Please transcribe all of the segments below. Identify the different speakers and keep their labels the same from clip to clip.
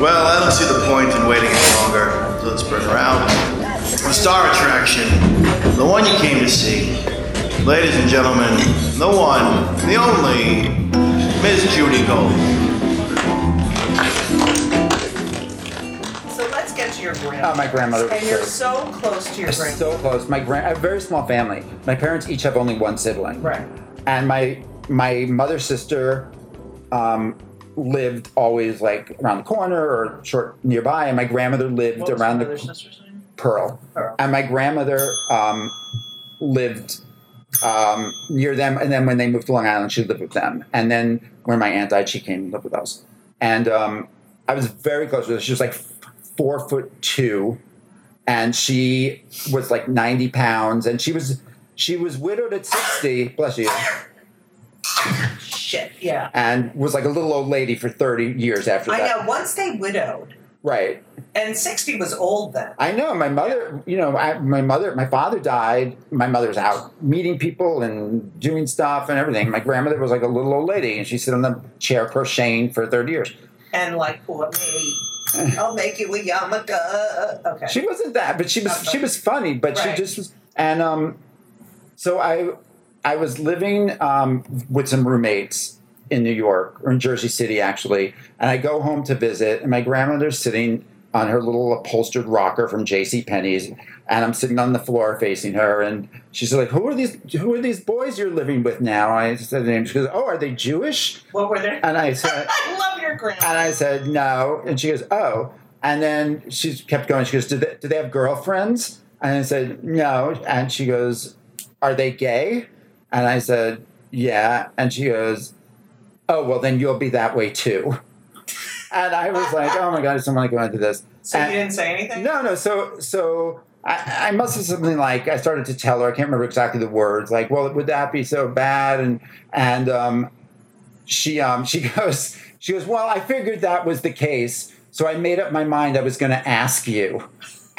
Speaker 1: Well, I don't see the point in waiting any longer, so let's bring her out. The star attraction, the one you came to see. Ladies and gentlemen, the one, the only, Miss Judy Gold.
Speaker 2: So let's get to your grandma.
Speaker 3: Oh, my grandmother.
Speaker 2: And you're so close to your grandma.
Speaker 3: so close. My grand, I have a very small family. My parents each have only one sibling.
Speaker 2: Right.
Speaker 3: And my my mother's sister um, lived always like around the corner or short nearby, and my grandmother lived
Speaker 2: What
Speaker 3: around the
Speaker 2: sister's name?
Speaker 3: Pearl.
Speaker 2: Pearl.
Speaker 3: And my grandmother um, lived um, near them, and then when they moved to Long Island, she lived with them. And then when my aunt died, she came and lived with us. And um, I was very close with her. She was like four foot two, and she was like ninety pounds, and she was she was widowed at sixty. Bless you.
Speaker 2: Shit, yeah.
Speaker 3: And was like a little old lady for thirty years after that.
Speaker 2: I
Speaker 3: that.
Speaker 2: know. Once they widowed,
Speaker 3: Right.
Speaker 2: and 60 was old then.
Speaker 3: I know my mother. You know, I, my mother. My father died. My mother's out meeting people and doing stuff and everything. My grandmother was like a little old lady, and she sat on the chair crocheting for thirty years.
Speaker 2: And like, let me, I'll make you a yarmulke. Okay.
Speaker 3: She wasn't that, but she was. She was funny, but
Speaker 2: Right.
Speaker 3: she just was. And um, so I, I was living um with some roommates in New York or in Jersey City actually, and I go home to visit, and my grandmother's sitting on her little upholstered rocker from J.C. Penney's, and I'm sitting on the floor facing her, and she's like, "Who are these? Who are these boys you're living with now?" I said the name. She goes, "Oh, are they Jewish?"
Speaker 2: what were they?
Speaker 3: And I said.
Speaker 2: I love your grandma.
Speaker 3: And I said, no. And she goes, oh. And then she kept going. She goes, do they, do they have girlfriends? And I said, no. And she goes, are they gay? And I said, yeah. And she goes, oh, well, then you'll be that way too. And I was like, oh my God, I just don't want to go into this.
Speaker 2: so
Speaker 3: and-
Speaker 2: you didn't say anything?
Speaker 3: no, no. So, so I, I must have something like I started to tell her. I can't remember exactly the words. Like, well, would that be so bad? And and um, she um she goes she goes. Well, I figured that was the case, so I made up my mind I was going to ask you.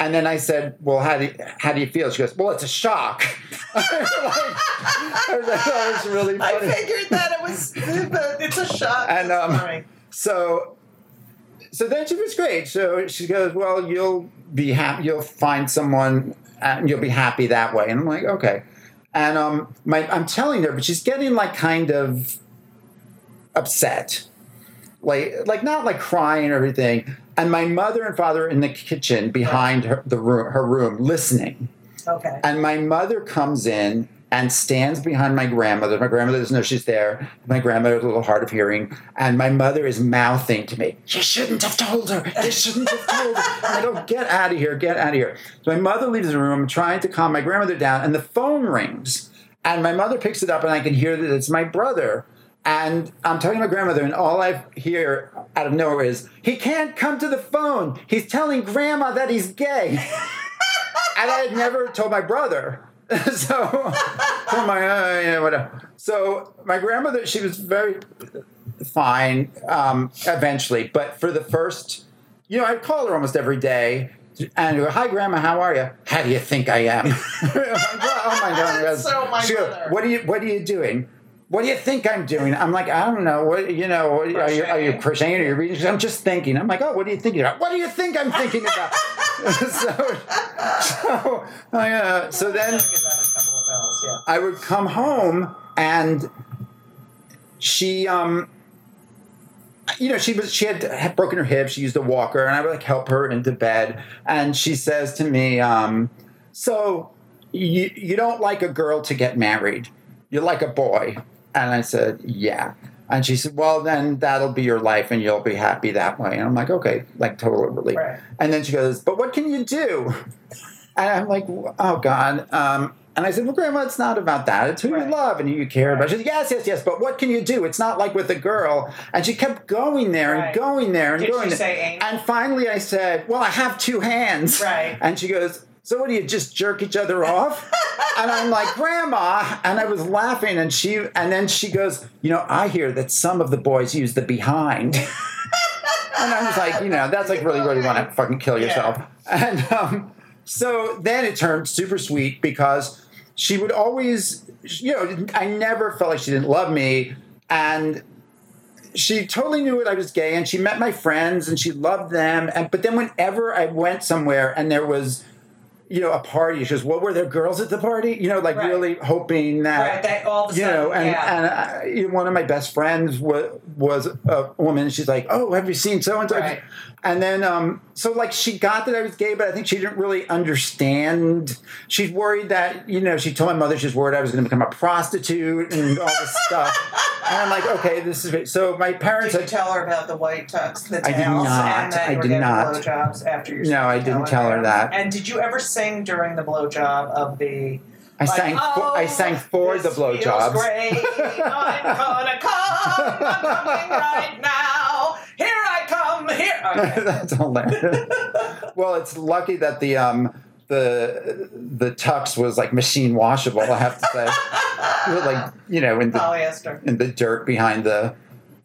Speaker 3: And then I said, "Well, how do you, how do you feel?" She goes, "Well, it's a shock." I was like, that was really funny.
Speaker 2: I figured that it was, but it's a shock.
Speaker 3: And, um,
Speaker 2: Sorry.
Speaker 3: so so then she was great so she goes well you'll be happy you'll find someone and you'll be happy that way and i'm like okay and um my i'm telling her but she's getting like kind of upset like like not like crying or everything and my mother and father are in the kitchen behind her the room her room listening
Speaker 2: Okay.
Speaker 3: and my mother comes in and stands behind my grandmother. My grandmother doesn't know she's there. My grandmother's a little hard of hearing. And my mother is mouthing to me, You shouldn't have told her. You shouldn't have told her. I go, oh, Get out of here. Get out of here. So my mother leaves the room trying to calm my grandmother down. And the phone rings. And my mother picks it up and I can hear that it's my brother. And I'm talking to my grandmother, and all I hear out of nowhere is, He can't come to the phone. He's telling grandma that he's gay. and I had never told my brother. so, so my uh, yeah, whatever. So my grandmother, she was very fine um, eventually, but for the first, you know, I'd call her almost every day. And go, hi, Grandma. How are you? How do you think I am? oh my God!
Speaker 2: That's so my
Speaker 3: She goes,
Speaker 2: mother.
Speaker 3: what are you? What are you doing? What do you think I'm doing? I'm like, I don't know. What you know? What, are you are you
Speaker 2: Crocheting.
Speaker 3: crocheting? Are you reading? I'm just thinking. I'm like, oh, what are you thinking about? What do you think I'm thinking about? so, so, I, uh, so then
Speaker 2: I'll give that a couple of bells, yeah.
Speaker 3: I would come home and she um you know she was she had, had broken her hip she used a walker and i would like help her into bed and she says to me um so you you don't like a girl to get married you like a boy and i said yeah and she said well then that'll be your life and you'll be happy that way and i'm like okay like total relief
Speaker 2: Right.
Speaker 3: and then she goes but what can you do and I'm like, oh God. Um, and I said, well, Grandma, it's not about that. It's who
Speaker 2: Right.
Speaker 3: you love and who you care about. She said, yes, yes, yes. But what can you do? It's not like with a girl. And she kept going there and
Speaker 2: Right.
Speaker 3: going there and
Speaker 2: Did
Speaker 3: going there.
Speaker 2: say?
Speaker 3: And finally I said, well, I have two hands.
Speaker 2: Right.
Speaker 3: And she goes, so what do you just jerk each other off? and I'm like, Grandma. And I was laughing. And she, and then she goes, you know, I hear that some of the boys use the behind. and I was like, you know, that's like really, really want to fucking kill yourself. And um, so then it turned super sweet because she would always, you know, I never felt like she didn't love me. And she totally knew that I was gay and she met my friends and she loved them. And but then whenever I went somewhere and there was, you know, a party, she goes, Well, were there girls at the party? You know, like
Speaker 2: Right.
Speaker 3: really hoping that
Speaker 2: Right, that all of a
Speaker 3: you know,
Speaker 2: sudden,
Speaker 3: and,
Speaker 2: yeah.
Speaker 3: and uh, I, one of my best friends was, was a woman. She's like, "Oh, have you seen so and so?" And then, um, so like she got that I was gay, but I think she didn't really understand. She's worried that you know, she told my mother she's worried I was going to become a prostitute and all this stuff. And I'm like, okay, this is so. My parents
Speaker 2: Did you
Speaker 3: had
Speaker 2: tell her about the white tux, the
Speaker 3: I did
Speaker 2: tails,
Speaker 3: not. I did not.
Speaker 2: blowjobs after your
Speaker 3: No, I didn't tell her that.
Speaker 2: And did you ever sing during the blowjob of the?
Speaker 3: I
Speaker 2: like,
Speaker 3: sang for, I
Speaker 2: "Oh,
Speaker 3: sang for the blowjobs.
Speaker 2: Great. I'm gonna come. I'm coming right now. Okay.
Speaker 3: That's hilarious. well, it's lucky that the um the the tux was like machine washable. I have to say, like you know in the
Speaker 2: Polyester.
Speaker 3: in the dirt behind the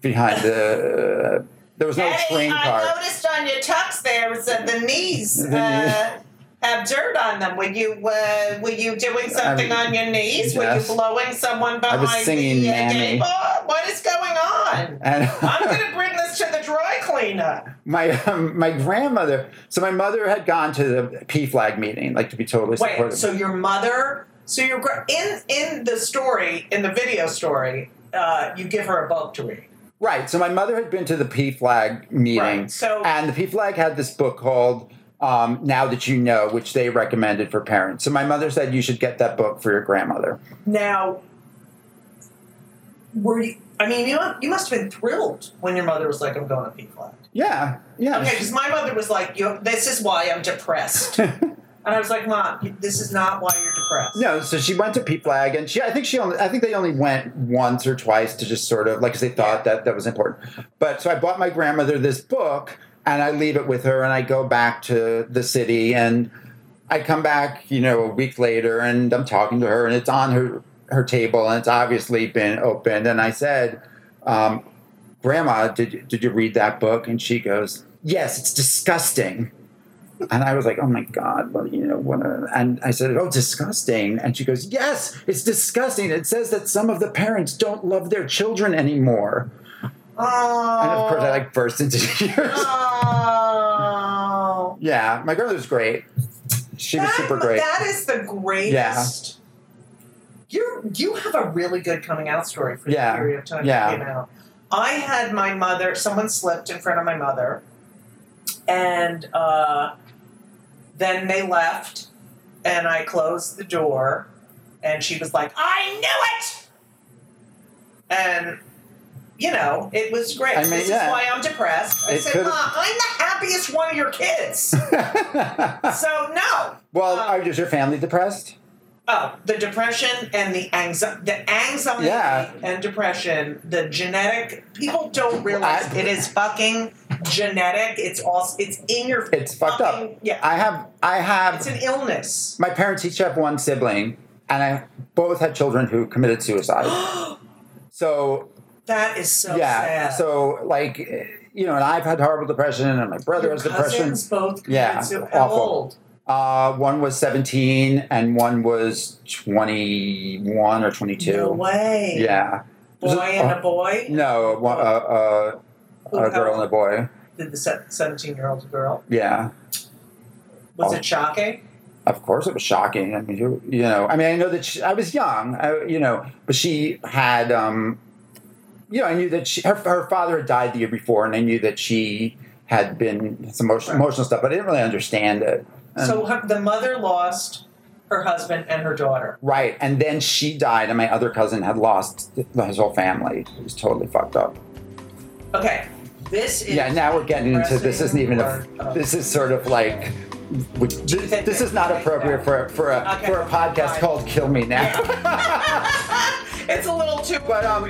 Speaker 3: behind the. there was no train
Speaker 2: I
Speaker 3: car.
Speaker 2: noticed on your tux there was uh, the knees
Speaker 3: The
Speaker 2: uh, have dirt on them. Were you uh, were you doing something
Speaker 3: I'm-
Speaker 2: on your knees? Were you blowing someone behind
Speaker 3: was singing
Speaker 2: the gate bar? What is going on?
Speaker 3: And
Speaker 2: I'm going to bring this to the dry cleaner.
Speaker 3: my um, my grandmother. So my mother had gone to the PFLAG meeting, like to be totally
Speaker 2: Wait, so your mother? So your in in the story in the video story, uh, you give her a book to read.
Speaker 3: Right. So my mother had been to the PFLAG meeting,
Speaker 2: Right, so-
Speaker 3: and the PFLAG had this book called um, "Now That You Know," which they recommended for parents. So my mother said you should get that book for your grandmother.
Speaker 2: Now, were you? I mean, you you must have been thrilled when your mother was like, "I'm going to PFLAG."
Speaker 3: Yeah, yeah.
Speaker 2: Okay, because my mother was like, you, "This is why I'm depressed," and I was like, "Mom, this is not why you're depressed."
Speaker 3: no, so she went to PFLAG, and she I think she only I think they only went once or twice to just sort of like, cause they thought that that was important. But so I bought my grandmother this book, and I leave it with her, and I go back to the city, and I come back, you know, a week later, and I'm talking to her, and it's on her her table, and it's obviously been opened, and I said, um, "Grandma, did did you read that book?" And she goes, "Yes, it's disgusting." And I was like, "Oh my god!" Well, you know, what? A, and I said, "Oh, disgusting!" And she goes, "Yes, it's disgusting. It says that some of the parents don't love their children anymore."
Speaker 2: Oh.
Speaker 3: And of course, I like burst into tears.
Speaker 2: Oh.
Speaker 3: yeah, my grandmother's great. She was super great.
Speaker 2: That is the greatest. You you have a really good coming out story for
Speaker 3: Yeah,
Speaker 2: the period of time
Speaker 3: yeah.
Speaker 2: you came out. I had my mother. Someone slipped in front of my mother, and uh, then they left, and I closed the door, and she was like, "I knew it," and. You know, it was great.
Speaker 3: I mean,
Speaker 2: this
Speaker 3: yeah.
Speaker 2: is why I'm depressed. I
Speaker 3: It
Speaker 2: said, Mom, I'm the happiest one of your kids. so no,
Speaker 3: well,
Speaker 2: Uh,
Speaker 3: are, is your family depressed?
Speaker 2: Oh, the depression and the anxiety, the anxiety
Speaker 3: Yeah.
Speaker 2: and depression, the genetic. People don't realize
Speaker 3: I-
Speaker 2: it is fucking genetic. It's also it's in your.
Speaker 3: It's fucked up.
Speaker 2: Yeah,
Speaker 3: I have, I have.
Speaker 2: it's an illness.
Speaker 3: my parents each have one sibling, and I both had children who committed suicide. So
Speaker 2: that is so
Speaker 3: yeah,
Speaker 2: sad.
Speaker 3: so like you know, and I've had horrible depression, and my brother
Speaker 2: Your
Speaker 3: has depression.
Speaker 2: both.
Speaker 3: Yeah,
Speaker 2: committed su- how
Speaker 3: awful.
Speaker 2: old?
Speaker 3: Uh, one was seventeen, and one was twenty-one or twenty-two.
Speaker 2: No way.
Speaker 3: Yeah,
Speaker 2: boy and a boy.
Speaker 3: no, one, uh, uh, a girl and a boy.
Speaker 2: Did the seventeen-year-old girl?
Speaker 3: Yeah,
Speaker 2: Was
Speaker 3: Oh.
Speaker 2: it shocking?
Speaker 3: of course it was shocking. I mean, you, you know, I mean, I know that she, I was young, I, you know, but she had, um, you know, I knew that she, her, her father had died the year before, and I knew that she had been some emotional, emotional stuff, but I didn't really understand it. And-
Speaker 2: so her, the mother lost her husband and her daughter.
Speaker 3: right, and then she died, and my other cousin had lost his whole family. It was totally fucked up.
Speaker 2: Okay, this is
Speaker 3: yeah, now we're getting into this. Isn't even a.
Speaker 2: depressing part of-
Speaker 3: This is sort of like. This, this is not appropriate for for a
Speaker 2: Okay,
Speaker 3: for a podcast
Speaker 2: fine.
Speaker 3: called "Kill Me Now."
Speaker 2: it's a little too
Speaker 3: But, um,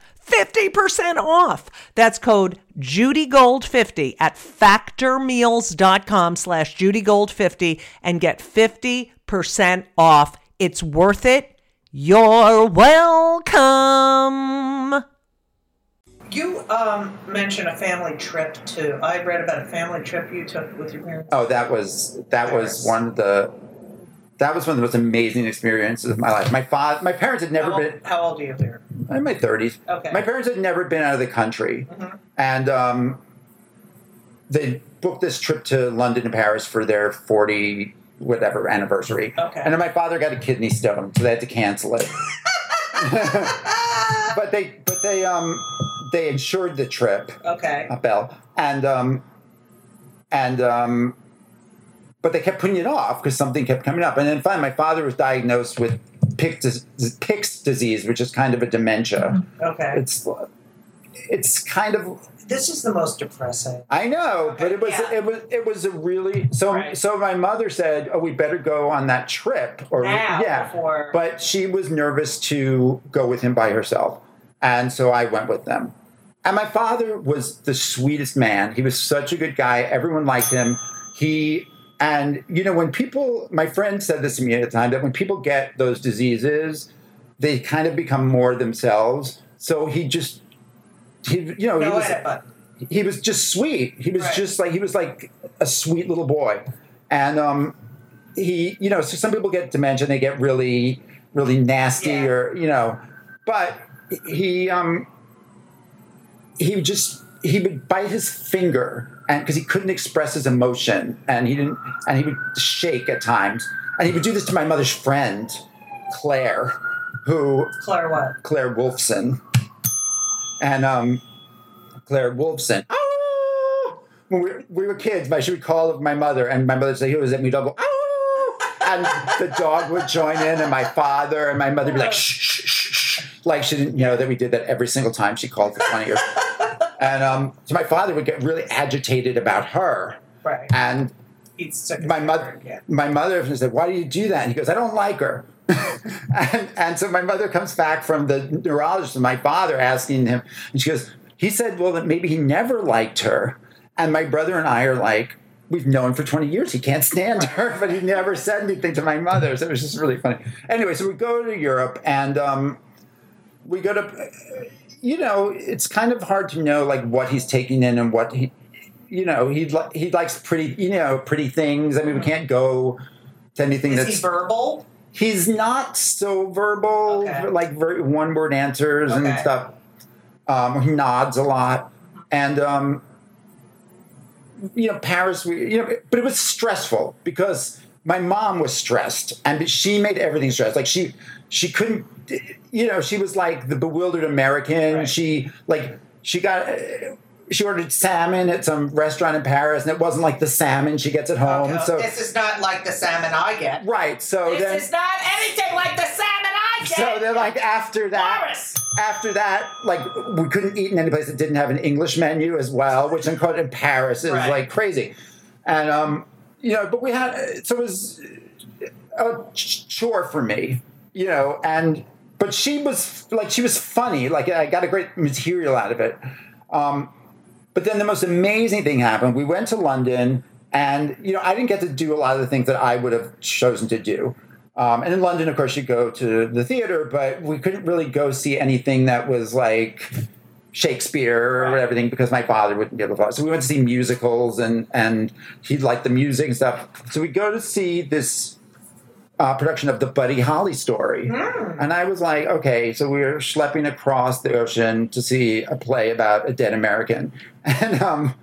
Speaker 2: 50% off. That's code JudyGold50 at factormeals.com slash JudyGold50 and get 50% off. It's worth it. You're welcome.
Speaker 4: You um, mentioned a family trip too. I read about a family trip you took with your parents.
Speaker 3: Oh, that was that was one of the that was one of the most amazing experiences of my life. My father, my parents had never
Speaker 4: how,
Speaker 3: been
Speaker 4: how old are you there?
Speaker 3: In my thirties.
Speaker 4: Okay.
Speaker 3: My parents had never been out of the country,
Speaker 4: Mhm.
Speaker 3: and um, they booked this trip to London and Paris for their forty whatever anniversary.
Speaker 4: Okay.
Speaker 3: And then my father got a kidney stone, so they had to cancel it. but they but they um they insured the trip
Speaker 4: Okay.
Speaker 3: bell and um and um but they kept putting it off because something kept coming up and then finally my father was diagnosed with Pick's, Pick's disease which is kind of a dementia
Speaker 4: Okay.
Speaker 3: it's it's kind of
Speaker 4: This is the most depressing.
Speaker 3: I know, but it was
Speaker 4: Yeah.
Speaker 3: it was it was a really so
Speaker 4: Right.
Speaker 3: so my mother said, "Oh, we better go on that trip." Or
Speaker 4: Now,
Speaker 3: yeah,
Speaker 4: before-
Speaker 3: but she was nervous to go with him by herself, and so I went with them. And my father was the sweetest man. He was such a good guy. Everyone liked him. He and you know when people, my friend said this to me at the time that when people get those diseases, they kind of become more themselves. So he just. He, you know, he was, he was just sweet. He was
Speaker 4: Right.
Speaker 3: just like he was like a sweet little boy, and um, he you know so some people get dementia they get really really nasty
Speaker 4: Yeah.
Speaker 3: or you know, but he um he just he would bite his finger and because he couldn't express his emotion and he didn't and he would shake at times and he would do this to my mother's friend Claire who
Speaker 4: Claire what?
Speaker 3: Claire Wolfson. And um, Claire Wolfson. "Oh!" When we, we were kids, my, she would call my mother, and my mother would say, Who is it? And we'd all go, "Oh!" And the dog would join in, and my father and my mother would be like, shh, shh, shh, shh. Like she didn't know that we did that every single time she called for 20 years. And um, so my father would get really agitated about her.
Speaker 4: Right.
Speaker 3: And
Speaker 4: He's sick of
Speaker 3: my mother
Speaker 4: again.
Speaker 3: my mother said why do you do that and he goes i don't like her and, and so my mother comes back from the neurologist and my father asking him and she goes he said well that maybe he never liked her and my brother and i are like we've known for 20 years he can't stand her but he never said anything to my mother so it was just really funny anyway so we go to europe and um, we go to you know it's kind of hard to know like what he's taking in and what he you know he li- he likes pretty you know pretty things i mean we can't go to anything
Speaker 4: Is
Speaker 3: that's
Speaker 4: he verbal?
Speaker 3: he's not so verbal
Speaker 4: Okay.
Speaker 3: like very one word answers and stuff um, he nods a lot and um, you know, Paris, we, you know, but it was stressful because my mom was stressed and she made everything stressed. Like she, she couldn't, you know, she was like the bewildered American.
Speaker 2: Right.
Speaker 3: She like she got. uh, She ordered salmon at some restaurant in Paris, and it wasn't like the salmon she gets at home.
Speaker 2: Okay,
Speaker 3: So,
Speaker 2: this is not like the salmon I get.
Speaker 3: right. So
Speaker 2: This
Speaker 3: then,
Speaker 2: is not anything like the salmon I get.
Speaker 3: so then, like after that,
Speaker 2: Boris.
Speaker 3: after that, like we couldn't eat in any place that didn't have an English menu as well, which in, in Paris is
Speaker 2: Right.
Speaker 3: like crazy. And um, you know, but we had so it was a chore for me, you know, and but she was like she was funny, like I got a great material out of it. Um, but then the most amazing thing happened. We went to London, and you know, I didn't get to do a lot of the things that I would have chosen to do. Um, and in London, of course, you go to the theater, but we couldn't really go see anything that was like Shakespeare or everything because my father wouldn't be able to. So we went to see musicals, and and he liked the music and stuff. So we go to see this uh, production of the Buddy Holly story. And I was like, okay, so we are schlepping across the ocean to see a play about a dead American. And um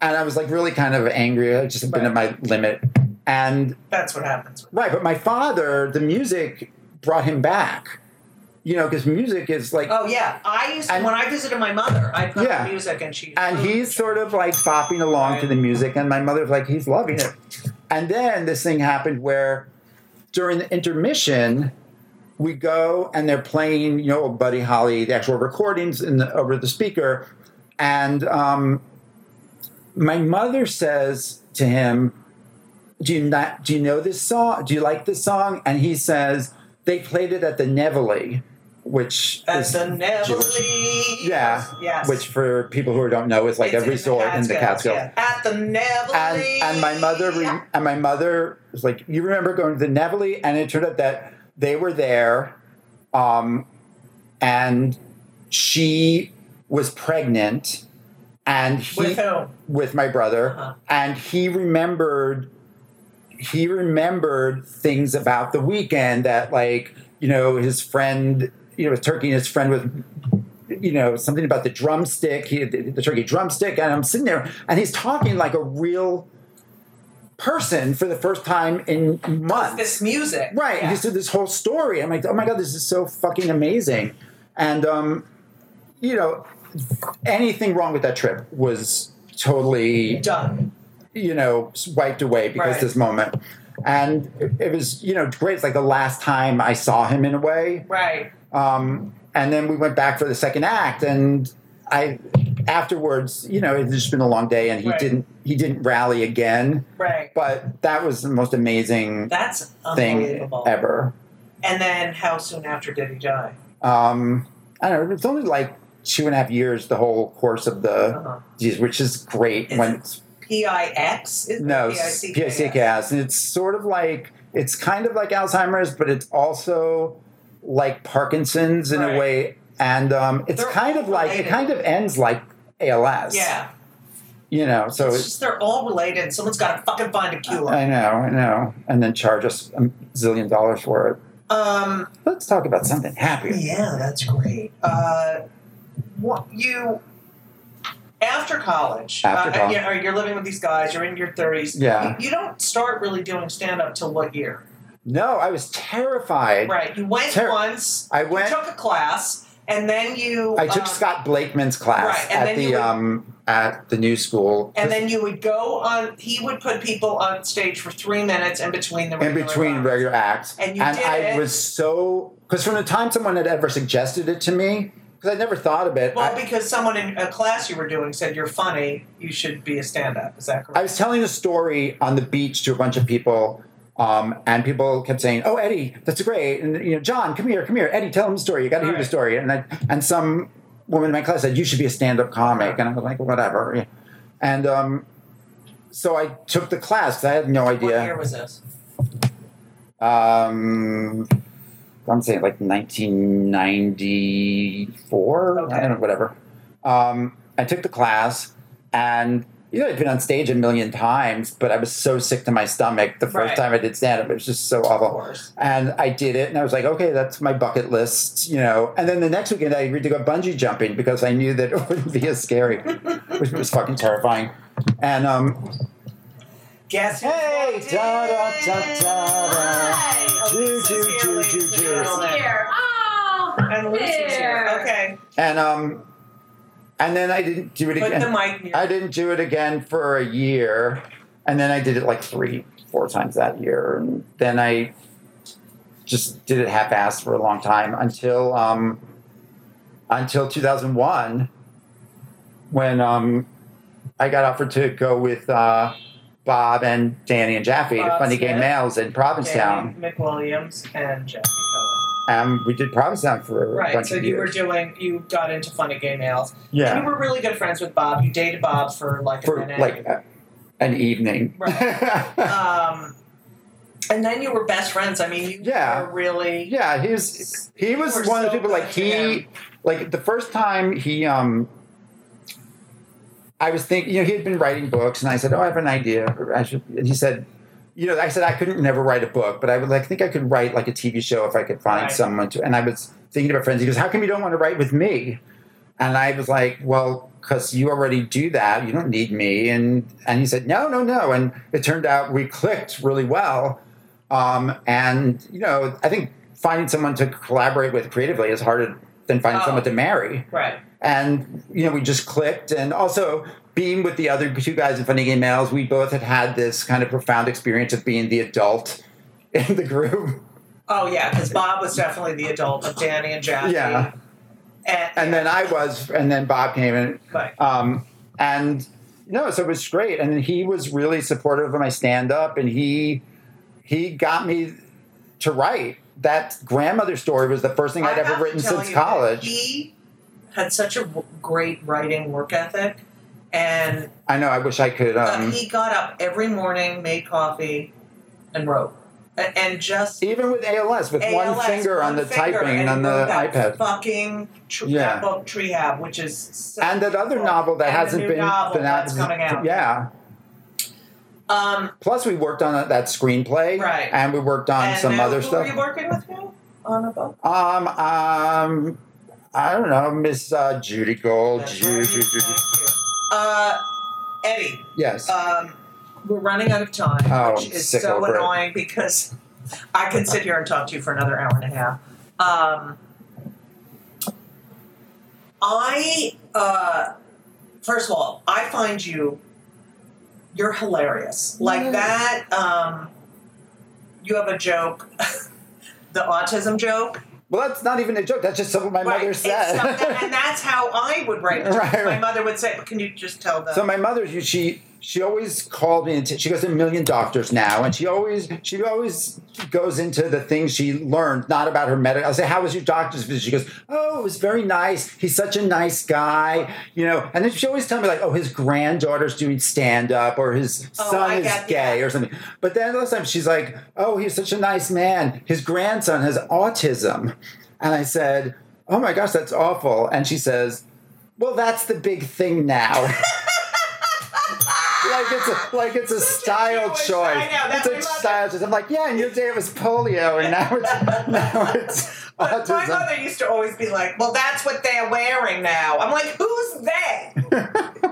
Speaker 3: and I was like really kind of angry. I just had been at my limit. And
Speaker 2: That's what happens.
Speaker 3: right, but my father, the music brought him back. You know, because music is like
Speaker 2: Oh yeah, I used
Speaker 3: And-
Speaker 2: when I visited my mother, I put
Speaker 3: Yeah.
Speaker 2: music and she
Speaker 3: and he's sort of like bopping along to the music, and my mother's like, he's loving it. And then this thing happened where during the intermission, we go and they're playing, you know, Buddy Holly, the actual recordings in the, over the speaker. And um, my mother says to him, do you not do you know this song? Do you like this song? And he says, they played it at the Nevele, which
Speaker 2: at
Speaker 3: is
Speaker 2: the Nevele.
Speaker 3: yeah,
Speaker 2: Yes.
Speaker 3: which for people who don't know is like
Speaker 2: It's
Speaker 3: a resort in the Catskills.
Speaker 2: yeah. At the Nevele.
Speaker 3: And and my mother re- and my mother was like, you remember going to the Nevele, and it turned out that they were there, um, and she was pregnant, and he
Speaker 2: with whom?
Speaker 3: with my brother,
Speaker 2: Uh-huh.
Speaker 3: and he remembered he remembered things about the weekend that like you know his friend you know turkey and his friend with you know something about the drumstick he the, the turkey drumstick and i'm sitting there and he's talking like a real person for the first time in months
Speaker 2: This music.
Speaker 3: Right.
Speaker 2: Yeah.
Speaker 3: He said this whole story. I'm like, oh my God, this is so fucking amazing. And, um, you know, anything wrong with that trip was totally,
Speaker 2: Done.
Speaker 3: you know, wiped away because
Speaker 2: Right.
Speaker 3: this moment. And it, it was, you know, great. It's like the last time I saw him in a way.
Speaker 2: Right.
Speaker 3: Um, and then we went back for the second act, and I afterwards, you know, it's just been a long day, and he
Speaker 2: Right.
Speaker 3: didn't he didn't rally again.
Speaker 2: Right.
Speaker 3: But that was the most amazing
Speaker 2: That's
Speaker 3: thing
Speaker 2: unbelievable.
Speaker 3: ever.
Speaker 2: And then how soon after did he die?
Speaker 3: Um, I don't know. It's only like two and a half years the whole course of the
Speaker 2: Uh-huh.
Speaker 3: disease, which is great.
Speaker 2: Is
Speaker 3: when
Speaker 2: it P I X? Is
Speaker 3: no?
Speaker 2: PICKS,
Speaker 3: and it's sort of like it's kind of like Alzheimer's, but it's also like Parkinson's in
Speaker 2: Right.
Speaker 3: a way, and um, it's
Speaker 2: They're
Speaker 3: kind of
Speaker 2: all
Speaker 3: like it kind of ends like ALS.
Speaker 2: Yeah.
Speaker 3: you know. So
Speaker 2: It's
Speaker 3: it's,
Speaker 2: just they're all related. Someone's got to fucking find a cure.
Speaker 3: I know, I know, and then charge us a zillion dollars for it.
Speaker 2: Um.
Speaker 3: Let's talk about something happier.
Speaker 2: Yeah, that's great. Uh, what you after college?
Speaker 3: After
Speaker 2: uh,
Speaker 3: college.
Speaker 2: You know, you're living with these guys. You're in your thirties.
Speaker 3: Yeah.
Speaker 2: You, you don't start really doing stand up till what year?
Speaker 3: No, I was terrified.
Speaker 2: Right. You went
Speaker 3: Ter-
Speaker 2: once.
Speaker 3: I went-
Speaker 2: took a class, and then you.
Speaker 3: I took
Speaker 2: um,
Speaker 3: Scott Blakeman's class
Speaker 2: Right,
Speaker 3: at the
Speaker 2: would-
Speaker 3: um at the new school.
Speaker 2: And then you would go on. He would put people on stage for three minutes in between the
Speaker 3: in between regular acts.
Speaker 2: And you did
Speaker 3: I
Speaker 2: it.
Speaker 3: was so because from the time someone had ever suggested it to me, because I never thought of it.
Speaker 2: Well,
Speaker 3: I,
Speaker 2: because someone in a class you were doing said you're funny, you should be a stand-up. Is that correct?
Speaker 3: I was telling a story on the beach to a bunch of people, um, and people kept saying, "Oh, Eddie, that's great," and you know, John, come here, come here, Eddie, tell him the story. You got to hear the story. And I, and some woman in my class said, "You should be a stand-up comic," and I was like, "Whatever." And um, so I took the class. I had no
Speaker 2: what
Speaker 3: idea.
Speaker 2: year was this?
Speaker 3: Um, I'm saying like 1994.
Speaker 2: Okay.
Speaker 3: I don't know, whatever. Um, I took the class, and you know, I'd been on stage a million times, but I was so sick to my stomach the first
Speaker 2: Right.
Speaker 3: time I did stand up. It was just so awful. And I did it, and I was like, okay, that's my bucket list, you know. And then the next weekend, I agreed to go bungee jumping because I knew that it wouldn't be as scary, which was fucking terrifying. And um,
Speaker 2: Guess who's
Speaker 3: Hey, da, da, da, da, da.
Speaker 2: Hi. Oh,
Speaker 3: Choo,
Speaker 2: Lisa's
Speaker 3: choo?
Speaker 5: Oh,
Speaker 2: And Lucy's here. Okay.
Speaker 3: and um, and then I didn't do it
Speaker 2: Put
Speaker 3: again.
Speaker 2: the mic near.
Speaker 3: I didn't do it again for a year, and then I did it like three, four times that year, and then I just did it half-assed for a long time until um, until 2001, when um, I got offered to go with uh, Bob and Danny and Jaffe to
Speaker 2: Bob
Speaker 3: Funny Gay
Speaker 2: Smith,
Speaker 3: Males in Provincetown,
Speaker 2: Danny McWilliams and Jaffe
Speaker 3: And we did Provincetown for a
Speaker 2: Right.
Speaker 3: bunch
Speaker 2: So
Speaker 3: of
Speaker 2: you were doing. You got into funny gay males. And you were really good friends with Bob. You dated Bob for like a
Speaker 3: for
Speaker 2: minute.
Speaker 3: like uh, an evening. Right.
Speaker 2: um, and then you were best friends. I mean, you
Speaker 3: Yeah.
Speaker 2: were really.
Speaker 3: Yeah, he was he was one of the people like he
Speaker 2: him.
Speaker 3: like the first time he um I was thinking you know he had been writing books and I said oh I have an idea I should and he said you know I said I couldn't never write a book but I would like think I could write like a TV show if I could find
Speaker 2: Right.
Speaker 3: someone to and I was thinking about friends he goes how come you don't want to write with me and I was like well because you already do that you don't need me and and he said no no no and it turned out we clicked really well um, and you know, I think finding someone to collaborate with creatively is harder than finding
Speaker 2: Oh.
Speaker 3: someone to marry.
Speaker 2: Right.
Speaker 3: And you know, we just clicked. And also being with the other two guys in Funny Gay Males, we both had had this kind of profound experience of being the adult in the group.
Speaker 2: Oh yeah, because Bob was definitely the adult of Danny and Jaffe.
Speaker 3: Yeah.
Speaker 2: And,
Speaker 3: And then I was, and then Bob came in.
Speaker 2: Right.
Speaker 3: Um, and no, so it was great. And he was really supportive of my stand up, and he he got me to write. That grandmother story was the first thing I'd ever written since college.
Speaker 2: He had such a great writing work ethic, and
Speaker 3: I know. I wish I could.
Speaker 2: uh,
Speaker 3: Um,
Speaker 2: he got up every morning, made coffee, and wrote, and just
Speaker 3: even with ALS, with one
Speaker 2: ALS,
Speaker 3: finger on the
Speaker 2: finger,
Speaker 3: typing
Speaker 2: and
Speaker 3: on the iPad,
Speaker 2: Fucking tr-
Speaker 3: Yeah.
Speaker 2: that book Treehab, which is so
Speaker 3: and that other
Speaker 2: cool.
Speaker 3: novel that
Speaker 2: And
Speaker 3: hasn't been
Speaker 2: novel
Speaker 3: been out.
Speaker 2: that's coming out.
Speaker 3: Yeah.
Speaker 2: Um,
Speaker 3: Plus, we worked on that screenplay,
Speaker 2: Right.
Speaker 3: And we worked on
Speaker 2: and
Speaker 3: some other stuff.
Speaker 2: Are you working with me on a book?
Speaker 3: Um, um, I don't know, Miss uh, Judy Gold.
Speaker 2: That's
Speaker 3: Ju-
Speaker 2: right.
Speaker 3: Ju-
Speaker 2: Uh, Eddie,
Speaker 3: yes.
Speaker 2: um, we're running out of time,
Speaker 3: Oh,
Speaker 2: which is so
Speaker 3: over it.
Speaker 2: annoying because I can sit here and talk to you for another hour and a half. Um, I, uh, first of all, I find you, you're hilarious. Like
Speaker 3: Yeah.
Speaker 2: that, um, you have a joke, the autism joke.
Speaker 3: Well, that's not even a joke. That's just something my
Speaker 2: Right.
Speaker 3: mother said.
Speaker 2: and that's how I would write. jokes.
Speaker 3: Right,
Speaker 2: My mother would say, "Can you just tell them?"
Speaker 3: So my mother, she she always called me into. She goes to a million doctors now, and she always she always goes into the things she learned, not about her medical. I say, "How was your doctor's visit?" She goes, "Oh, it was very nice. He's such a nice guy, you know." And then she always tell me like, "Oh, his granddaughter's doing stand up, or his
Speaker 2: Oh,
Speaker 3: son
Speaker 2: I
Speaker 3: is
Speaker 2: get
Speaker 3: gay,
Speaker 2: that.
Speaker 3: or something." But then last time she's like, "Oh, he's such a nice man. His grandson has autism," and I said, "Oh my gosh, that's awful." And she says. Well, that's the big thing now. like it's a like it's a style choice. It's a style choice. I'm like, yeah, in your day it was polio, and now it's now it's
Speaker 2: But my
Speaker 3: autism.
Speaker 2: mother used to always be like, "Well, that's what they're wearing now." I'm like, "Who's they?"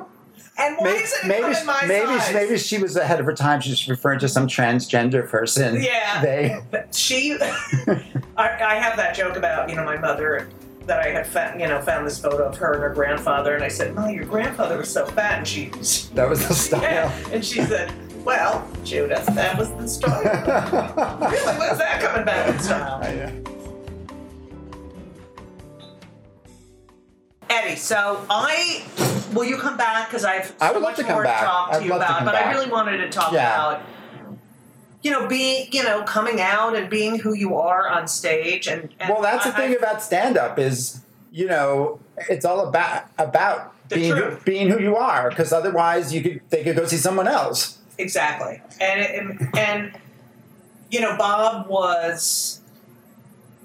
Speaker 2: And why
Speaker 3: Maybe
Speaker 2: is it
Speaker 3: maybe
Speaker 2: in my
Speaker 3: maybe,
Speaker 2: size?
Speaker 3: maybe she was ahead of her time. She's referring to some transgender person.
Speaker 2: Yeah.
Speaker 3: They.
Speaker 2: She, I, I have that joke about you know my mother that I had found, you know found this photo of her and her grandfather, and I said, "Oh, your grandfather was so fat," and she,
Speaker 3: That was the style.
Speaker 2: yeah, and she said, "Well, Judith, that was the style." really, when's that coming back in style?
Speaker 3: I know.
Speaker 2: Eddie, so I will you come back because I've so
Speaker 3: I would love to come
Speaker 2: more
Speaker 3: back.
Speaker 2: to talk to
Speaker 3: I'd
Speaker 2: you
Speaker 3: love to
Speaker 2: about,
Speaker 3: come
Speaker 2: but I really wanted to talk
Speaker 3: Yeah.
Speaker 2: about you know being you know coming out and being who you are on stage and, and
Speaker 3: Well, that's the thing
Speaker 2: I-
Speaker 3: about stand up is, you know, it's all about about being being who you are because otherwise you could they could go see someone else.
Speaker 2: exactly and it, and, and you know Bob was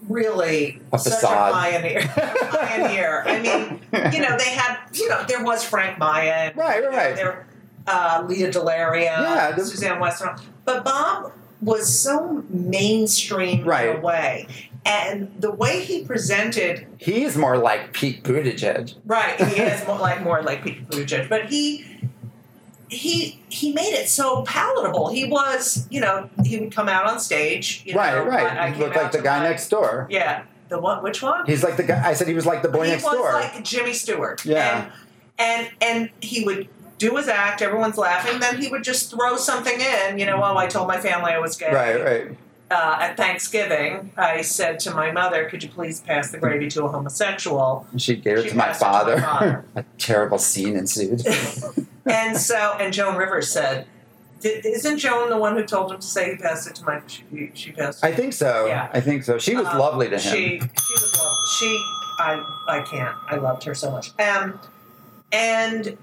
Speaker 2: really
Speaker 3: A
Speaker 2: such
Speaker 3: facade.
Speaker 2: a pioneer pioneer I mean you know they had you know there was Frank Maya and,
Speaker 3: Right,
Speaker 2: you know,
Speaker 3: right.
Speaker 2: there uh, Lea DeLaria
Speaker 3: Yeah, the-
Speaker 2: Suzanne Weston but Bob was so mainstream in
Speaker 3: Right.
Speaker 2: a way and the way he presented
Speaker 3: He's more like Pete Buttigieg.
Speaker 2: Right, he is more like more like Pete Buttigieg, but he he he made it so palatable. He was, you know, he would come out on stage. You
Speaker 3: right,
Speaker 2: know,
Speaker 3: right.
Speaker 2: I- I
Speaker 3: he looked like the guy
Speaker 2: my-
Speaker 3: next door.
Speaker 2: Yeah, the one. Which one?
Speaker 3: He's like the guy. I said he was like the boy
Speaker 2: he
Speaker 3: next
Speaker 2: was
Speaker 3: door.
Speaker 2: like Jimmy Stewart.
Speaker 3: Yeah.
Speaker 2: And, and and he would do his act. Everyone's laughing. Then he would just throw something in. You know, oh, I told my family I was gay.
Speaker 3: right, right.
Speaker 2: Uh, at Thanksgiving, I said to my mother, "Could you please pass the gravy to a homosexual?"
Speaker 3: And she gave it
Speaker 2: She
Speaker 3: to my
Speaker 2: it to my
Speaker 3: father. a terrible scene ensued.
Speaker 2: and so, and Joan Rivers said, "Isn't Joan the one who told him to say he passed it to my?" She, she passed.
Speaker 3: I think so.
Speaker 2: Yeah.
Speaker 3: I think so. She was
Speaker 2: Um,
Speaker 3: lovely to him.
Speaker 2: She she was lovely. She I I can't. I loved her so much. Um, and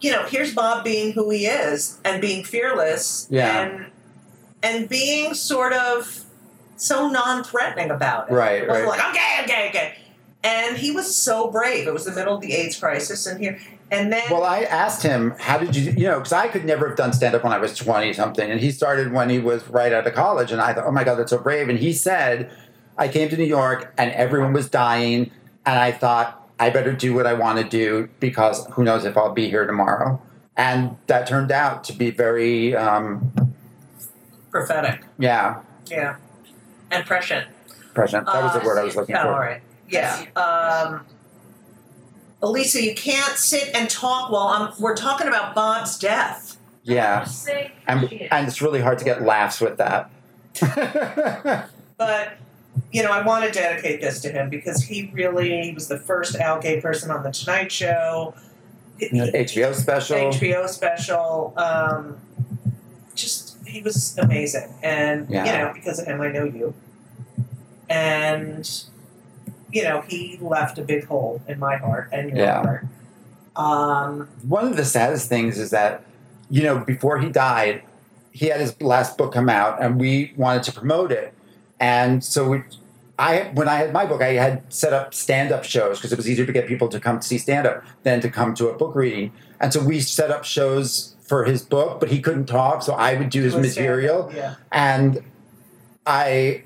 Speaker 2: you know, here's Bob being who he is and being fearless.
Speaker 3: Yeah.
Speaker 2: And and being sort of so non-threatening about it.
Speaker 3: Right,
Speaker 2: It
Speaker 3: right.
Speaker 2: like I'm gay, I'm gay, gay. And he was so brave. It was the middle of the AIDS crisis, and here, and then
Speaker 3: Well, I asked him, how did you, you know, because I could never have done stand up when I was 20 something. And he started when he was right out of college. And I thought, oh my God, that's so brave. And he said, I came to New York and everyone was dying. And I thought, I better do what I want to do because who knows if I'll be here tomorrow. And that turned out to be very, um,
Speaker 2: prophetic,
Speaker 3: yeah,
Speaker 2: yeah, and prescient.
Speaker 3: present. That was the
Speaker 2: Uh,
Speaker 3: word I was looking for.
Speaker 2: All right. Yeah. Um, Elisa, you can't sit and talk while I'm. We're talking about Bob's death.
Speaker 3: Yeah. And, and it's really hard to get laughs with that.
Speaker 2: But you know, I want to dedicate this to him because he really was the first out gay person on the Tonight Show.
Speaker 3: HBO special.
Speaker 2: HBO special. Um, just he was amazing, and you know, because of him, I know you. And you know, he left a big hole in my heart and your
Speaker 3: Yeah.
Speaker 2: heart. Um,
Speaker 3: one of the saddest things is that you know before he died he had his last book come out and we wanted to promote it and so we I when I had my book I had set up stand up shows because it was easier to get people to come to see stand up than to come to a book reading and so we set up shows for his book but he couldn't talk so I would do his material
Speaker 2: Yeah.
Speaker 3: and I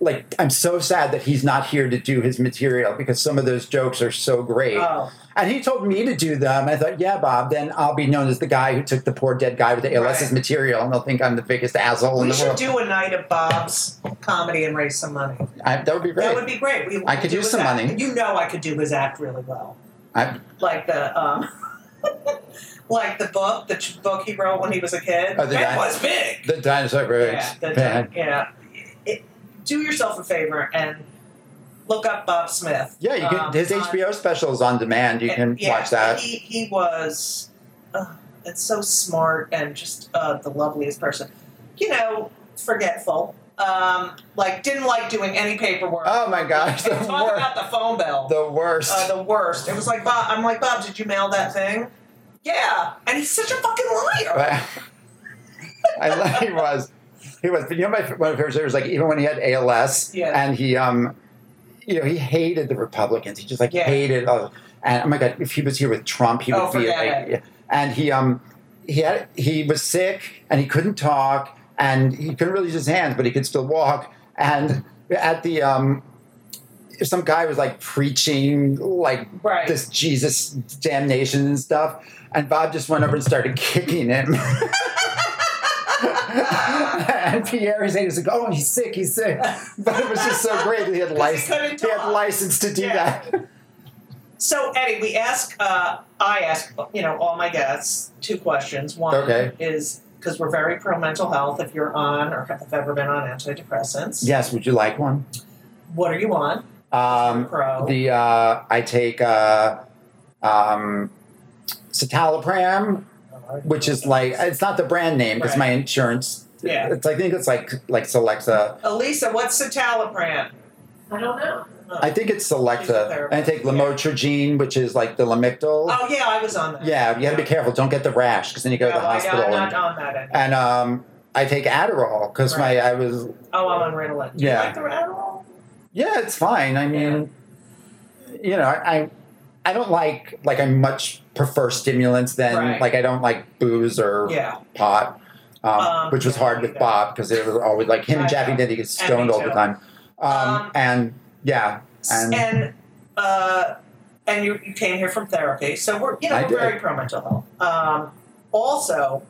Speaker 3: like I'm so sad that he's not here to do his material because some of those jokes are so great.
Speaker 2: Oh,
Speaker 3: And he told me to do them. I thought, yeah, Bob, then I'll be known as the guy who took the poor dead guy with the ALS's
Speaker 2: Right.
Speaker 3: material, and they'll think I'm the biggest asshole in
Speaker 2: we should do a night of Bob's comedy and raise some money.
Speaker 3: I, that would be great.
Speaker 2: That would be great. We,
Speaker 3: I could
Speaker 2: do
Speaker 3: use some
Speaker 2: act.
Speaker 3: money.
Speaker 2: You know, I could do his act really well.
Speaker 3: I,
Speaker 2: like the um, like the book, the book he wrote when he was a kid.
Speaker 3: Oh, the
Speaker 2: that was big.
Speaker 3: the dinosaur birds.
Speaker 2: Yeah, the, yeah. Do yourself a favor and look up Bob Smith.
Speaker 3: Yeah, you can.
Speaker 2: Um,
Speaker 3: his
Speaker 2: on-
Speaker 3: HBO special is on demand. You can
Speaker 2: yeah,
Speaker 3: watch that.
Speaker 2: He he was, uh, it's so smart and just uh, the loveliest person. You know, forgetful. Um, like didn't like doing any paperwork.
Speaker 3: Oh my gosh, the
Speaker 2: talk
Speaker 3: wor-
Speaker 2: about the phone bill.
Speaker 3: The worst.
Speaker 2: uh, the worst. It was like Bob. I'm like Bob. Did you mail that thing? Yeah, and he's such a fucking liar.
Speaker 3: I like he was. He was. But you know, my one of my favorite was like even when he had ALS,
Speaker 2: Yeah.
Speaker 3: and he um, you know, he hated the Republicans. He just like
Speaker 2: Yeah.
Speaker 3: hated. All, and oh my god, if he was here with Trump, he would
Speaker 2: Oh,
Speaker 3: be like. And he um, he had he was sick and he couldn't talk and he couldn't really use his hands, but he could still walk. And at the um, some guy was like preaching like
Speaker 2: Right.
Speaker 3: this Jesus damnation and stuff. And Bob just went over and started kicking him. and Pierre is like, "Oh, he's sick, he's sick." But it was just so great that he had
Speaker 2: he
Speaker 3: license.
Speaker 2: couldn't
Speaker 3: He, had license to do
Speaker 2: Yeah.
Speaker 3: that.
Speaker 2: So Eddie, we ask. Uh, I ask. You know, all my guests two questions. One
Speaker 3: Okay.
Speaker 2: is because we're very pro mental health. If you're on or have ever been on antidepressants,
Speaker 3: Yes, would you like one?
Speaker 2: what are you on?
Speaker 3: Um,
Speaker 2: Pro.
Speaker 3: the uh, I take uh, um, citalopram, which is like it's not the brand name because
Speaker 2: Right.
Speaker 3: my insurance.
Speaker 2: Yeah.
Speaker 3: It's I think it's like like Celexa.
Speaker 2: Elisa, what's citalopram?
Speaker 5: I don't know.
Speaker 3: I think it's
Speaker 2: She's a
Speaker 3: Celexa. And I take lamotrigine, which is like the Lamictal.
Speaker 2: Oh yeah, I was on that.
Speaker 3: Yeah, you got to be careful. Don't get the rash because then you go to
Speaker 2: No,
Speaker 3: the
Speaker 2: I,
Speaker 3: hospital.
Speaker 2: am
Speaker 3: and,
Speaker 2: not on that anymore.
Speaker 3: and um, I take Adderall because
Speaker 2: Right.
Speaker 3: my I was
Speaker 2: Oh, I'm on Ritalin. Do
Speaker 3: Yeah.
Speaker 2: you like the Adderall?
Speaker 3: yeah, it's fine. I mean, you know, I I don't like like I much prefer stimulants than
Speaker 2: Right.
Speaker 3: like I don't like booze or
Speaker 2: Yeah.
Speaker 3: pot, um,
Speaker 2: Um,
Speaker 3: which was hard with. Bob because it was always like him and Jaffe. He get stoned all the time, um,
Speaker 2: Um,
Speaker 3: and yeah, and,
Speaker 2: and uh, and you, you came here from therapy, so we're you know
Speaker 3: I
Speaker 2: we're
Speaker 3: did.
Speaker 2: very pro mental health. Um, also,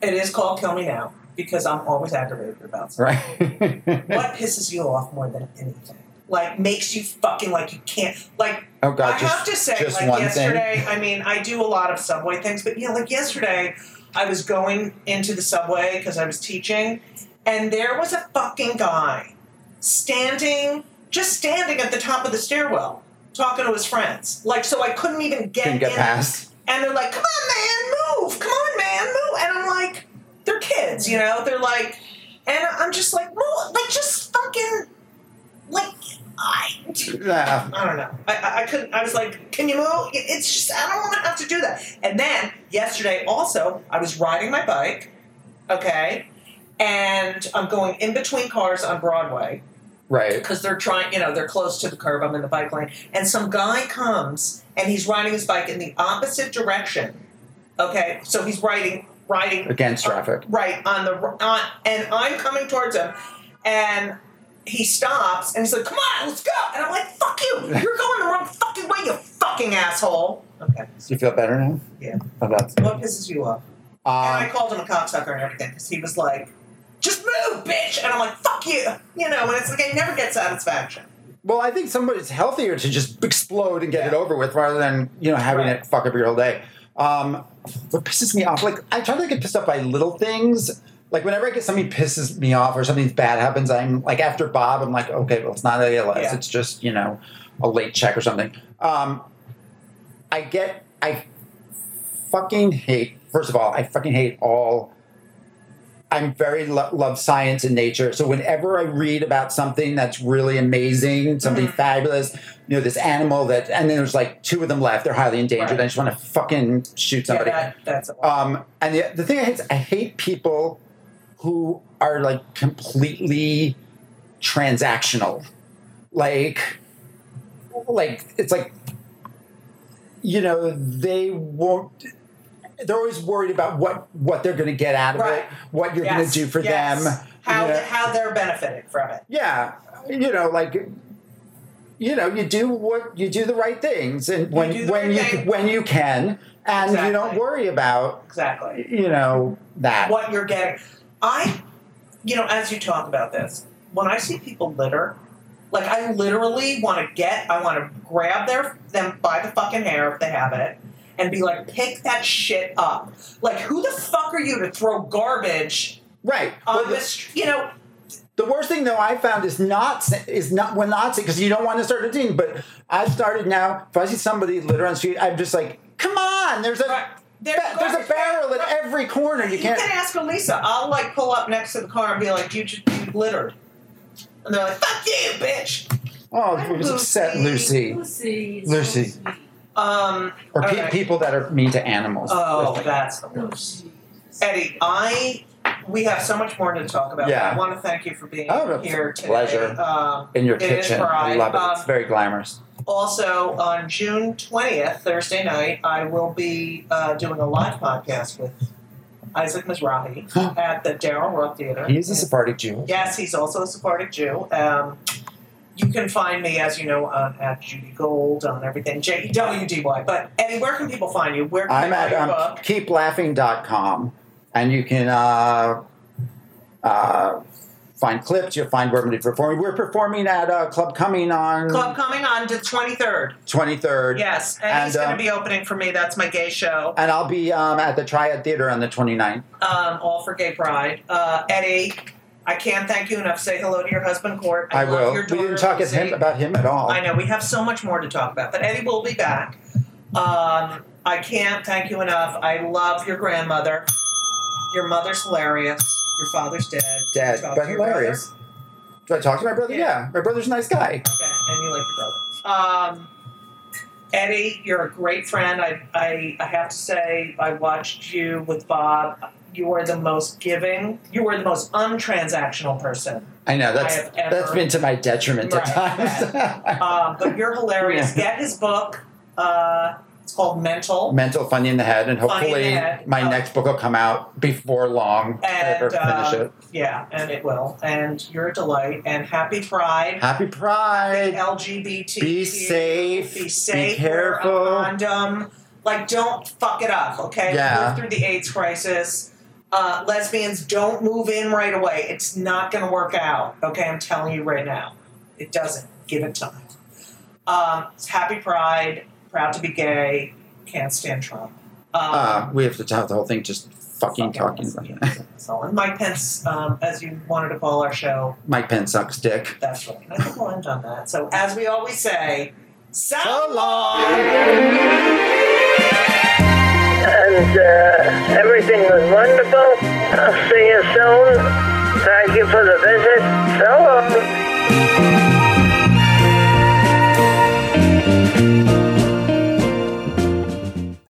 Speaker 2: it is called "Kill Me Now" because I'm always aggravated about something.
Speaker 3: Right.
Speaker 2: what pisses you off more than anything? Like makes you fucking like you can't like
Speaker 3: oh God,
Speaker 2: I
Speaker 3: just
Speaker 2: have to say,
Speaker 3: just
Speaker 2: like yesterday, I mean, I do a lot of subway things, but yeah, like yesterday, I was going into the subway because I was teaching, and there was a fucking guy standing, just standing at the top of the stairwell, talking to his friends. Like, so I couldn't even get
Speaker 3: couldn't get
Speaker 2: in.
Speaker 3: past.
Speaker 2: And they're like, "Come on, man, move! Come on, man, move!" And I'm like, "They're kids, you know? They're like," and I'm just like, "Move! Like, just fucking, like, I."
Speaker 3: Yeah.
Speaker 2: I don't know. I, I, couldn't. I was like, "Can you move?" It- It's just I don't want to have to do that. And then yesterday, also, I was riding my bike, okay, and I'm going in between cars on Broadway
Speaker 3: Right.
Speaker 2: because they're trying. You know, they're close to the curb. I'm in the bike lane, and some guy comes and he's riding his bike in the opposite direction. Okay, so he's riding riding
Speaker 3: Against traffic.
Speaker 2: right on the on, and I'm coming towards him, and he stops and he's like, "Come on, let's go!" And I'm like, "Fuck you! You're going the wrong fucking way, you fucking asshole!" Okay,
Speaker 3: Do you feel better now?
Speaker 2: Yeah.
Speaker 3: Oh, that's.
Speaker 2: what pisses you off? and I
Speaker 3: Um,
Speaker 2: called him a cocksucker and everything because he was like, "Just move, bitch!" And I'm like, "Fuck you!" You know, and it's like I never get satisfaction.
Speaker 3: well, I think somebody's healthier to just explode and get it over with rather than you know having
Speaker 2: Right.
Speaker 3: it fuck up your whole day. Um, what pisses me off, like I try to get pissed off by little things. Like whenever I get something pisses me off or something bad happens, I'm like after Bob, I'm like, okay, well it's not ALS,
Speaker 2: Yeah.
Speaker 3: it's just you know a late check or something. Um, I get, I fucking hate. First of all, I fucking hate all. I'm very lo- love science and nature. So whenever I read about something that's really amazing, something
Speaker 2: Mhm.
Speaker 3: fabulous, you know, this animal that, and then there's like two of them left, they're highly endangered.
Speaker 2: Right.
Speaker 3: I just want to fucking shoot somebody.
Speaker 2: Yeah, that, that's
Speaker 3: Um, and the, the thing I hate, is I hate people who are like completely transactional. Like, like it's like, you know, they won't. They're always worried about what what they're going to get out of
Speaker 2: Right.
Speaker 3: it, what you're going to do for
Speaker 2: yes.
Speaker 3: them.
Speaker 2: how
Speaker 3: you know.
Speaker 2: how they're benefiting from it.
Speaker 3: Yeah, you know, like you know, you do what you do the right things, and when
Speaker 2: the
Speaker 3: when you
Speaker 2: thing.
Speaker 3: when you can, and you don't worry about
Speaker 2: Exactly.
Speaker 3: you know that.
Speaker 2: what you're getting. I, you know, as you talk about this, when I see people litter, like I literally want to get, I want to grab their them by the fucking hair if they have it, and be like, pick that shit up. Like, who the fuck are you to throw garbage
Speaker 3: Right. Well,
Speaker 2: on
Speaker 3: the,
Speaker 2: this? You know,
Speaker 3: the worst thing though I found is not is not when not because you don't want to start a team. But I've started now. If I see somebody litter on the street, I'm just like, come on. There's a
Speaker 2: Right. There's
Speaker 3: ba- there's a barrel
Speaker 2: bag.
Speaker 3: at every corner. You
Speaker 2: you
Speaker 3: can't.
Speaker 2: can ask Elisa. I'll like pull up next to the car and be like, you just you littered. And they're like, fuck you, bitch.
Speaker 3: Oh, it was upset, Lucy.
Speaker 5: Lucy.
Speaker 3: Lucy.
Speaker 2: Um,
Speaker 3: Or pe-
Speaker 2: Okay.
Speaker 3: people that are mean to animals.
Speaker 2: oh, that's the worst. Eddie, I we have so much more to talk about.
Speaker 3: Yeah.
Speaker 2: I want to thank you for being
Speaker 3: Oh, it's a
Speaker 2: here today.
Speaker 3: pleasure.
Speaker 2: Um,
Speaker 3: in your
Speaker 2: It is
Speaker 3: kitchen. I
Speaker 2: pride.
Speaker 3: love it.
Speaker 2: Um,
Speaker 3: it's very glamorous.
Speaker 2: Also, on June twentieth, Thursday night, I will be uh, doing a live podcast with Isaac Mizrahi at the Daryl Roth Theater.
Speaker 3: He's a Sephardic Jew.
Speaker 2: Yes, he's also a Sephardic Jew. Um, you can find me, as you know, at Judy Gold on everything, J E W D Y. But Eddie, where can people find you? Where can
Speaker 3: I'm at um, keeplaughing.com and you can uh, uh, find clips. You'll find where we're performing. We're performing at uh, Club Cumming on
Speaker 2: Club Cumming on the twenty third.
Speaker 3: 23rd.
Speaker 2: Yes, and,
Speaker 3: And,
Speaker 2: he's going to
Speaker 3: um,
Speaker 2: be opening for me. That's my gay show.
Speaker 3: And I'll be um, at the Triad Theater on the 29th.
Speaker 2: Um, all for gay pride. Uh, Eddie, I can't thank you enough. Say hello to your husband, Court.
Speaker 3: I,
Speaker 2: love
Speaker 3: will. We didn't talk at him, about him at all.
Speaker 2: I know we have so much more to talk about, but Eddie will be back. Um, I can't thank you enough. I love your grandmother. Your mother's hilarious. Your father's dead.
Speaker 3: Dead, but hilarious. Do I talk to my brother?
Speaker 2: Yeah.
Speaker 3: Yeah. My brother's a nice guy.
Speaker 2: Okay, and you like your brother. Um, Eddie, you're a great friend. I, I, I have to say, I watched you with Bob. You are the most giving. You are the most untransactional person.
Speaker 3: I know.
Speaker 2: I
Speaker 3: That's
Speaker 2: have ever-
Speaker 3: that's been to my detriment
Speaker 2: Right,
Speaker 3: at times.
Speaker 2: Um, but you're hilarious. Get his book. Uh, It's called Mental.
Speaker 3: Mental Funny in the Head, and
Speaker 2: Funny in the
Speaker 3: hopefully
Speaker 2: Head.
Speaker 3: my
Speaker 2: Oh.
Speaker 3: next book will come out before long.
Speaker 2: And uh,
Speaker 3: it.
Speaker 2: yeah, and it will. And you're a delight. And happy Pride.
Speaker 3: Happy Pride.
Speaker 2: LGBT.
Speaker 3: Be safe.
Speaker 2: Be safe. Be careful. Condom. Like, don't fuck it up, okay?
Speaker 3: Yeah.
Speaker 2: Live through the AIDS crisis. Uh, lesbians, don't move in right away. It's not going to work out, okay? I'm telling you right now. It doesn't. Give it time. Um, happy Pride. Proud to be gay. Can't stand Trump. Um,
Speaker 3: Uh, we have to tell the whole thing just fucking talking about it.
Speaker 2: so, and Mike Pence, um, as you wanted to call our show,
Speaker 3: Mike Pence sucks dick.
Speaker 2: that's right. And I think we'll end on that. So, as we always say, so,
Speaker 3: So long.
Speaker 6: and uh, everything was wonderful. I'll see you soon. Thank you for the visit. So long.